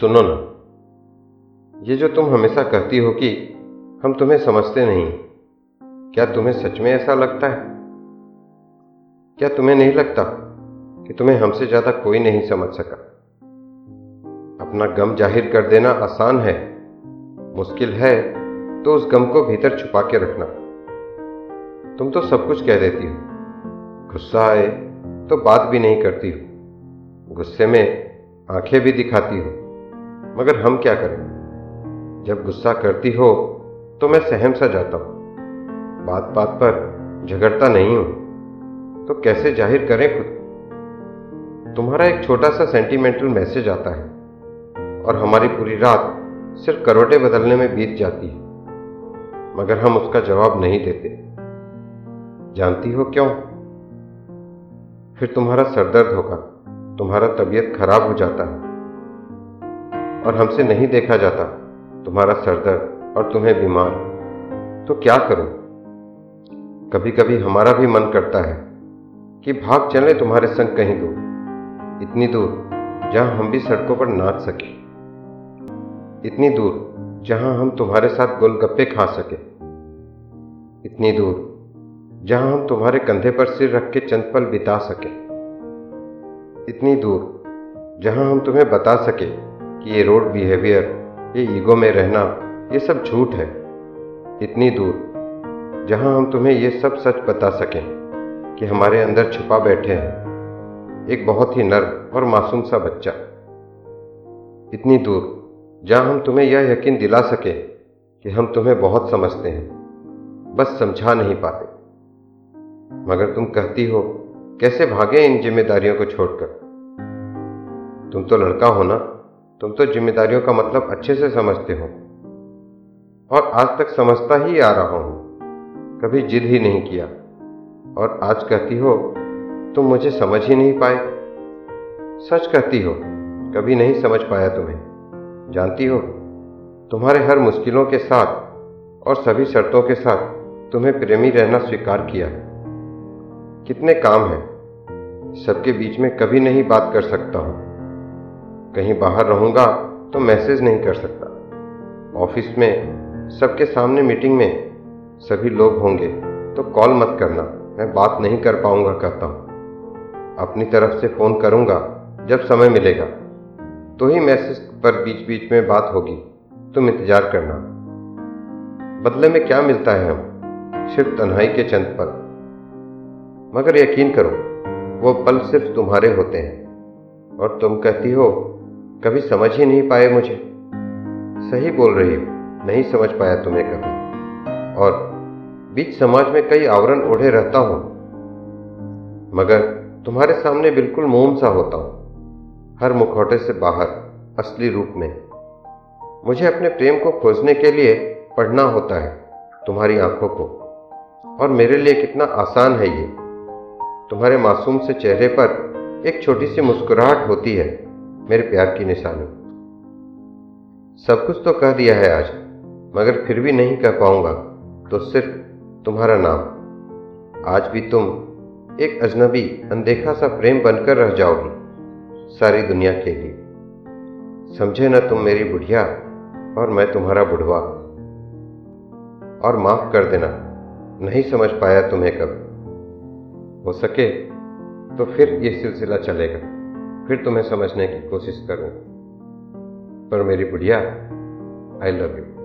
सुनो ना। ये जो तुम हमेशा कहती हो कि हम तुम्हें समझते नहीं, क्या तुम्हें सच में ऐसा लगता है? क्या तुम्हें नहीं लगता कि तुम्हें हमसे ज़्यादा कोई नहीं समझ सका? अपना गम ज़ाहिर कर देना आसान है, मुश्किल है तो उस गम को भीतर छुपा के रखना। तुम तो सब कुछ कह देती हो। गुस्सा आए तो बात भी नहीं करती हो। गुस्से में आँखें भी दिखाती हो। मगर हम क्या करें? जब गुस्सा करती हो तो मैं सहम सा जाता हूँ। बात बात पर झगड़ता नहीं हूँ। तो कैसे ज़ाहिर करें खुद? तुम्हारा एक छोटा सा सेंटिमेंटल मैसेज आता है, और हमारी पूरी रात सिर्फ़ करवटे बदलने में बीत जाती है। मगर हम उसका जवाब नहीं देते। जानती हो क्यों? फिर तुम्हारा सरदर्द होगा, तुम्हारा तबीयत खराब हो जाता है। और हमसे नहीं देखा जाता। तुम्हारा सरदर्द और तुम्हें बीमार। तो क्या करूँ? कभी कभी हमारा भी मन करता है कि भाग चले तुम्हारे संग कहीं दूर। इतनी दूर जहाँ हम भी सड़कों पर नाच सके। इतनी दूर जहाँ हम तुम्हारे साथ गोलगप्पे खा सके। इतनी दूर जहाँ हम तुम्हारे कंधे पर सिर रख के चंद पल बिता सके। इतनी दूर जहाँ हम तुम्हें बता सके कि ये रोड बिहेवियर ये ईगो में रहना, ये सब झूठ है। इतनी दूर, जहाँ हम तुम्हें ये सब सच बता सकें कि हमारे अंदर छुपा बैठे हैं, एक बहुत ही नर्म और मासूम सा बच्चा। इतनी दूर, जहाँ हम तुम्हें यह यकीन दिला सके कि हम तुम्हें बहुत समझते हैं, बस समझा नहीं पाते। मगर तुम कहती हो, कैसे भागे इन जिम्मेदारियों को छोड़कर? तुम तो लड़का हो ना? तुम तो जिम्मेदारियों का मतलब अच्छे से समझते हो। और आज तक समझता ही आ रहा हूँ। कभी जिद ही नहीं किया। और आज कहती हो, तुम मुझे समझ ही नहीं पाए। सच कहती हो, कभी नहीं समझ पाया तुम्हें। जानती हो, तुम्हारे हर मुश्किलों के साथ और सभी शर्तों के साथ तुम्हें प्रेमी रहना स्वीकार किया। कितने काम हैं। सबके बीच में कभी नहीं बात कर सकता हूँ। कहीं बाहर रहूँगा तो मैसेज नहीं कर सकता। ऑफ़िस में, सबके सामने मीटिंग में सभी लोग होंगे तो कॉल मत करना, मैं बात नहीं कर पाऊँगा, कहता हूँ। अपनी तरफ़ से फ़ोन करूँगा, जब समय मिलेगा। तो ही मैसेज पर बीच बीच में बात होगी, तुम इंतज़ार करना। बदले में क्या मिलता है हम, सिर्फ़ तन्हाई के चंद पल। मगर यकीन करो, वो पल सिर्फ़ तुम्हारे होते हैं, और तुम कहती हो कभी समझ ही नहीं पाए मुझे। सही बोल रही हो, नहीं समझ पाया तुम्हें कभी। और बीच समाज में कई आवरण ओढ़े रहता हूँ। मगर तुम्हारे सामने बिल्कुल मोम सा होता हूँ। हर मुखौटे से बाहर, असली रूप में। मुझे अपने प्रेम को खोजने के लिए पढ़ना होता है, तुम्हारी आँखों को। और मेरे लिए कितना आसान है ये। तुम्हारे मासूम से चेहरे पर एक छोटी सी मुस्कुराहट होती है। मेरे प्यार की निशानी। सब कुछ तो कह दिया है आज, मगर फिर भी नहीं कह पाऊँगा तो सिर्फ़ तुम्हारा नाम। आज भी तुम एक अजनबी, अनदेखा सा प्रेम बनकर रह जाओगी, सारी दुनिया के लिए। समझे ना तुम मेरी बुढ़िया, और मैं तुम्हारा बुढ़वा। और माफ़ कर देना, नहीं समझ पाया तुम्हें कब। हो सके तो फिर ये सिलसिला चलेगा। फिर तुम्हें समझने की कोशिश करूँ। पर मेरी बुढ़िया आई लव यू